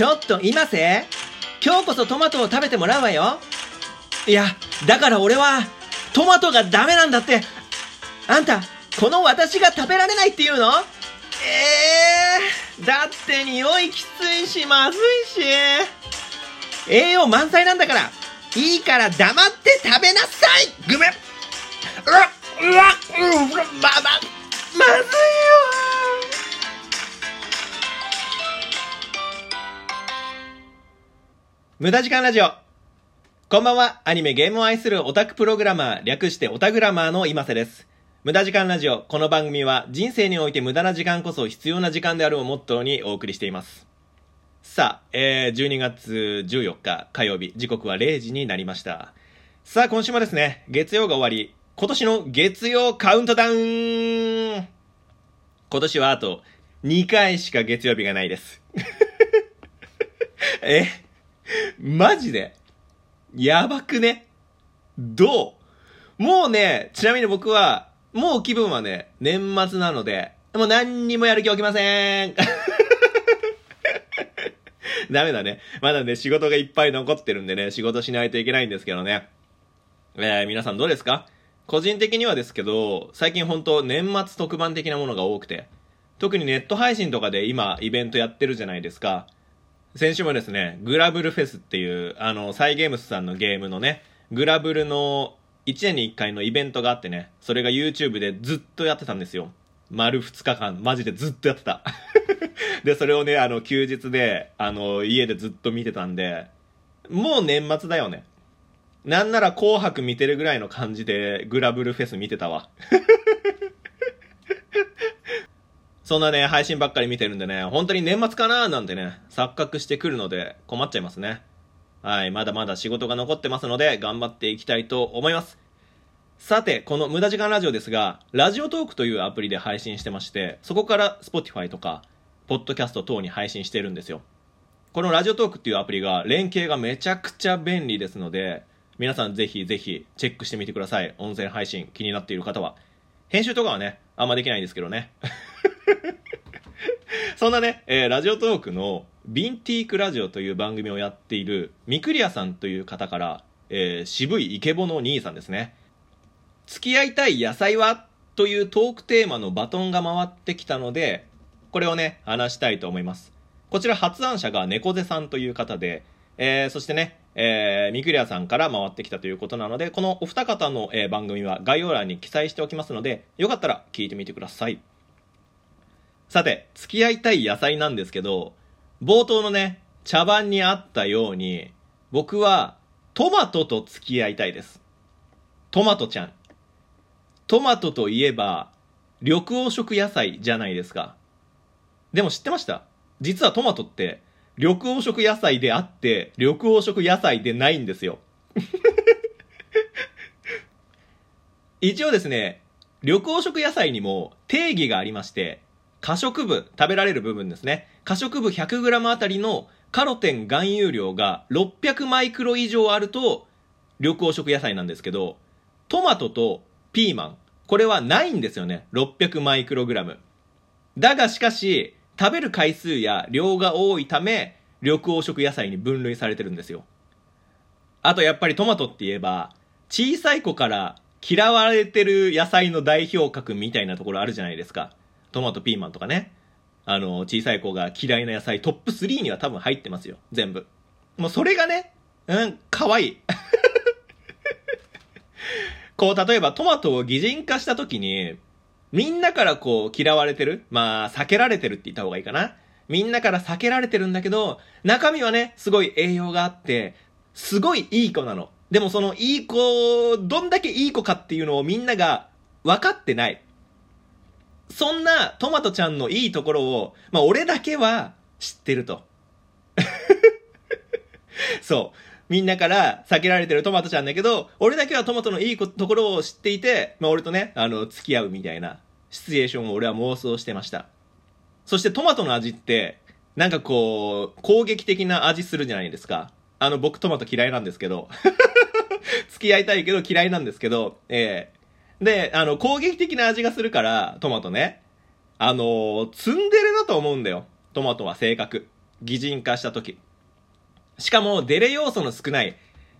ちょっと今せ今日こそトマトを食べてもらうわよ。いや、だから俺は、トマトがダメなんだって。あんた、この私が食べられないっていうの？えー、だって匂いきついし、まずいし。栄養満載なんだから、いいから黙って食べなさいぐめうわ、うわ、うわ、ま、ま、まずいよ無駄時間ラジオ。こんばんは、アニメゲームを愛するオタクプログラマー、略してオタグラマーの今瀬です。無駄時間ラジオ。この番組は人生において無駄な時間こそ必要な時間であるをモットーにお送りしています。さあ、えー、12月14日火曜日、時刻は0時になりました。さあ、今週もですね、月曜が終わり、今年の月曜カウントダウン今年はあと2回しか月曜日がないです。え？マジで？やばくね？どう？もうね、ちなみに僕は、もう気分はね、年末なので、もう何にもやる気起きません。ダメだね。まだね、仕事がいっぱい残ってるんでね、仕事しないといけないんですけどね。えー、皆さんどうですか？個人的にはですけど、最近本当年末特番的なものが多くて、特にネット配信とかで今イベントやってるじゃないですか。先週もですね、グラブルフェスっていう、あの、サイゲームスさんのゲームのね、グラブルの1年に1回のイベントがあってね、それが YouTube でずっとやってたんですよ。丸2日間、マジでずっとやってた。で、それをね、あの、休日で、あの、家でずっと見てたんで、もう年末だよね。なんなら紅白見てるぐらいの感じでグラブルフェス見てたわ。そんなね、配信ばっかり見てるんでね、本当に年末かなーなんてね、錯覚してくるので困っちゃいますね。はい、まだまだ仕事が残ってますので、頑張っていきたいと思います。さて、この無駄時間ラジオですが、ラジオトークというアプリで配信してまして、そこから Spotify とか、ポッドキャスト等に配信してるんですよ。このラジオトークっていうアプリが連携がめちゃくちゃ便利ですので、皆さんぜひぜひチェックしてみてください。音声配信気になっている方は。編集とかはね、あんまできないんですけどね。そんなね、えー、ラジオトークのビンティークラジオという番組をやっているミクリアさんという方から、えー、渋いイケボの兄さんですね。付き合いたい野菜はというトークテーマのバトンが回ってきたので、これをね、話したいと思います。こちら発案者が猫背さんという方で、えー、そしてね、えー、ミクリアさんから回ってきたということなので、このお二方の、えー、番組は概要欄に記載しておきますので、よかったら聞いてみてください。さて、付き合いたい野菜なんですけど、冒頭のね、茶番にあったように、僕はトマトと付き合いたいです。トマトちゃん。トマトといえば、緑黄色野菜じゃないですか。でも知ってました？実はトマトって、緑黄色野菜であって、緑黄色野菜でないんですよ。一応ですね、緑黄色野菜にも定義がありまして、可食部、食べられる部分ですね。可食部 100g あたりのカロテン含有量が600マイクロ以上あると、緑黄色野菜なんですけど、トマトとピーマン、これはないんですよね。600マイクログラム。だがしかし、食べる回数や量が多いため、緑黄色野菜に分類されてるんですよ。あとやっぱりトマトって言えば、小さい子から嫌われてる野菜の代表格みたいなところあるじゃないですか。トマト、ピーマンとかね。あの、小さい子が嫌いな野菜トップ3には多分入ってますよ。全部。もうそれがね、うん、可愛い。こう、例えばトマトを擬人化した時に、みんなからこう嫌われてる？まあ、避けられてるって言った方がいいかな。みんなから避けられてるんだけど、中身はね、すごい栄養があって、すごいいい子なの。でもそのいい子、どんだけいい子かっていうのをみんなが分かってない。そんなトマトちゃんのいいところを、まあ俺だけは知ってると。そう。みんなから避けられてるトマトちゃんだけど、俺だけはトマトのいいところを知っていて、まあ俺とね、あの、付き合うみたいなシチュエーションを俺は妄想してました。そしてトマトの味って、なんかこう、攻撃的な味するじゃないですか。あの、僕トマト嫌いなんですけど。付き合いたいけど嫌いなんですけど、ええー、で、あの、攻撃的な味がするから、トマトね。あの、ツンデレだと思うんだよ。トマトは性格。擬人化した時。しかも、デレ要素の少ない、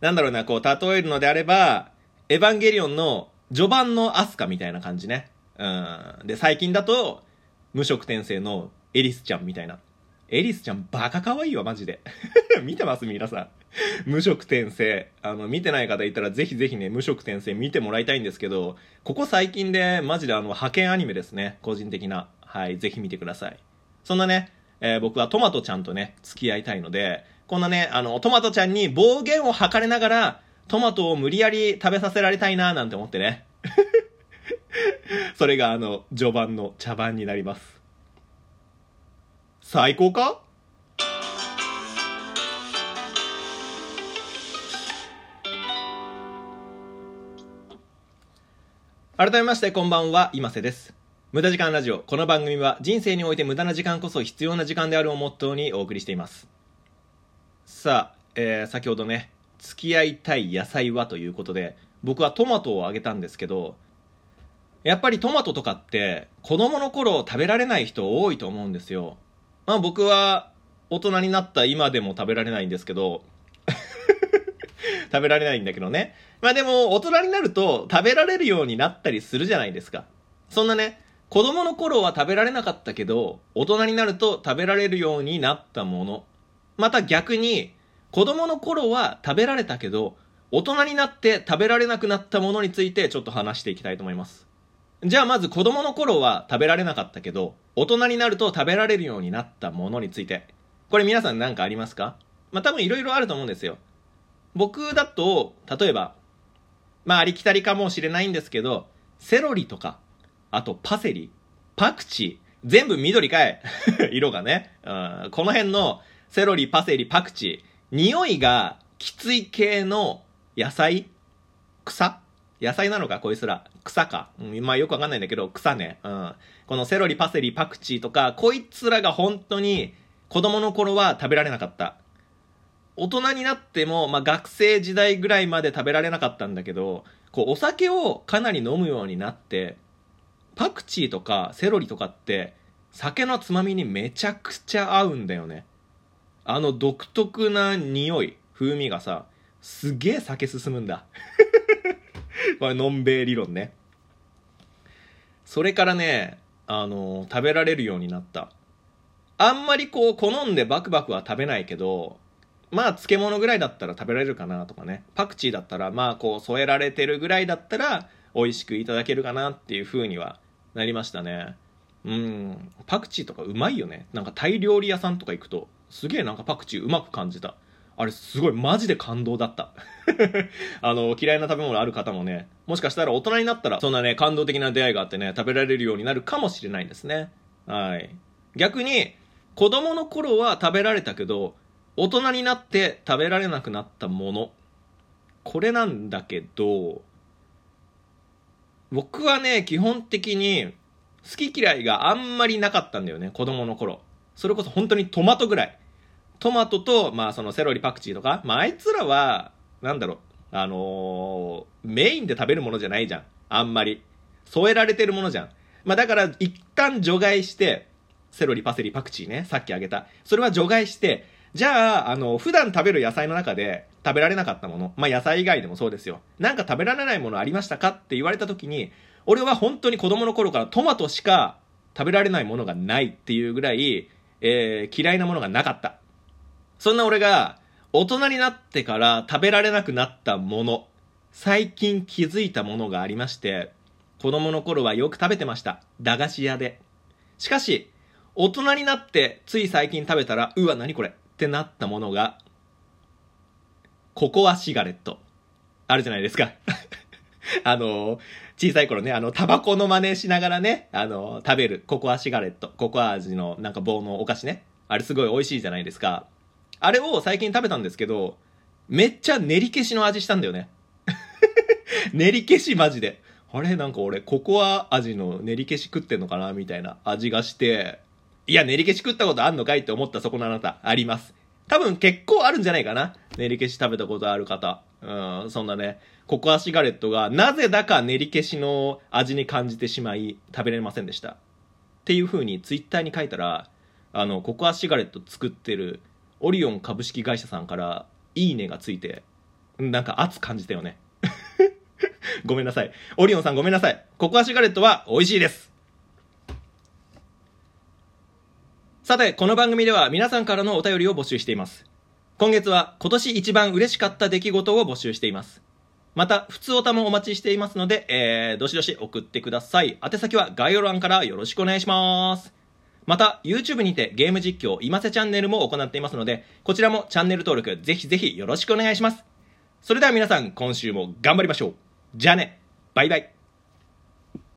なんだろうな、こう、例えるのであれば、エヴァンゲリオンの序盤のアスカみたいな感じね。うん。で、最近だと、無色転生のエリスちゃんみたいな。エリスちゃんバカ可愛いわ、マジで。見てます皆さん。無色転生。あの、見てない方いたらぜひぜひね、無色転生見てもらいたいんですけど、ここ最近で、マジであの、派遣アニメですね。個人的な。はい、ぜひ見てください。そんなね、えー、僕はトマトちゃんとね、付き合いたいので、こんなね、あの、トマトちゃんに暴言を吐かれながら、トマトを無理やり食べさせられたいななんて思ってね。それがあの、序盤の茶番になります。最高か？改めましてこんばんは、今瀬です。無駄時間ラジオ。この番組は人生において無駄な時間こそ必要な時間であるをモットーにお送りしています。さあ、えー、先ほどね、付き合いたい野菜はということで、僕はトマトをあげたんですけど、やっぱりトマトとかって子供の頃食べられない人多いと思うんですよ。まあ僕は大人になった今でも食べられないんですけど、食べられないんだけどね。まあでも大人になると食べられるようになったりするじゃないですか。そんなね、子供の頃は食べられなかったけど、大人になると食べられるようになったもの。また逆に、子供の頃は食べられたけど、大人になって食べられなくなったものについてちょっと話していきたいと思います。じゃあまず子供の頃は食べられなかったけど、大人になると食べられるようになったものについて。これ皆さん何かありますか？まあ多分いろいろあると思うんですよ。僕だと、例えば、まあありきたりかもしれないんですけど、セロリとか、あとパセリ、パクチー、全部緑かい 色がね、うん。この辺のセロリ、パセリ、パクチー、匂いがきつい系の野菜？草？野菜なのか？こいつら。草か。うん、まあよくわかんないんだけど、草ね。うん。このセロリ、パセリ、パクチーとか、こいつらが本当に子供の頃は食べられなかった。大人になっても、まあ学生時代ぐらいまで食べられなかったんだけど、こうお酒をかなり飲むようになって、パクチーとかセロリとかって酒のつまみにめちゃくちゃ合うんだよね。あの独特な匂い、風味がさ、すげえ酒進むんだ。これ、のんべえ理論ね。それからね、あの、食べられるようになった。あんまりこう、好んでバクバクは食べないけど、まあ、漬物ぐらいだったら食べられるかなとかね。パクチーだったら、まあ、こう、添えられてるぐらいだったら、美味しくいただけるかなっていう風にはなりましたね。うん。パクチーとかうまいよね。なんかタイ料理屋さんとか行くと、すげえなんかパクチーうまく感じた。あれすごいマジで感動だった。あの、嫌いな食べ物ある方もね、もしかしたら大人になったらそんなね、感動的な出会いがあってね、食べられるようになるかもしれないですね。はい。逆に、子供の頃は食べられたけど、大人になって食べられなくなったもの。これなんだけど、僕はね、基本的に好き嫌いがあんまりなかったんだよね、子供の頃。それこそ本当にトマトぐらい。トマトと、まあそのセロリパクチーとか、まああいつらは、なんだろう、あのー、メインで食べるものじゃないじゃん。あんまり。添えられてるものじゃん。まあだから一旦除外して、セロリ、パセリ、パクチーね、さっきあげた。それは除外して、じゃあ、あの、普段食べる野菜の中で食べられなかったもの、まあ野菜以外でもそうですよ。なんか食べられないものありましたか？って言われた時に、俺は本当に子供の頃からトマトしか食べられないものがないっていうぐらい、えー、嫌いなものがなかった。そんな俺が、大人になってから食べられなくなったもの、最近気づいたものがありまして、子供の頃はよく食べてました。駄菓子屋で。しかし、大人になってつい最近食べたら、うわ、何これ？ってなったものが、ココアシガレット。あるじゃないですか。あの、小さい頃ね、あの、タバコの真似しながらね、あの、食べるココアシガレット。ココア味のなんか棒のお菓子ね。あれすごい美味しいじゃないですか。あれを最近食べたんですけど、めっちゃ練り消しの味したんだよね。練り消しマジで。あれなんか俺、ココア味の練り消し食ってんのかなみたいな味がして、いや、練り消し食ったことあんのかいって思ったそこのあなた、あります。多分結構あるんじゃないかな。練り消し食べたことある方。うん、そんなね、ココアシガレットがなぜだか練り消しの味に感じてしまい、食べれませんでした。っていう風にツイッターに書いたら、あのココアシガレット作ってるオリオン株式会社さんからいいねがついてなんか熱感じたよね。ごめんなさい。オリオンさんごめんなさい。ココアシガレットは美味しいです。さてこの番組では皆さんからのお便りを募集しています。今月は今年一番嬉しかった出来事を募集しています。また、普通おたもお待ちしていますので、えー、どしどし送ってください。宛先は概要欄からよろしくお願いします。また、YouTube にてゲーム実況、今瀬チャンネルも行っていますので、こちらもチャンネル登録、ぜひぜひよろしくお願いします。それでは皆さん、今週も頑張りましょう。じゃあね、バイバイ。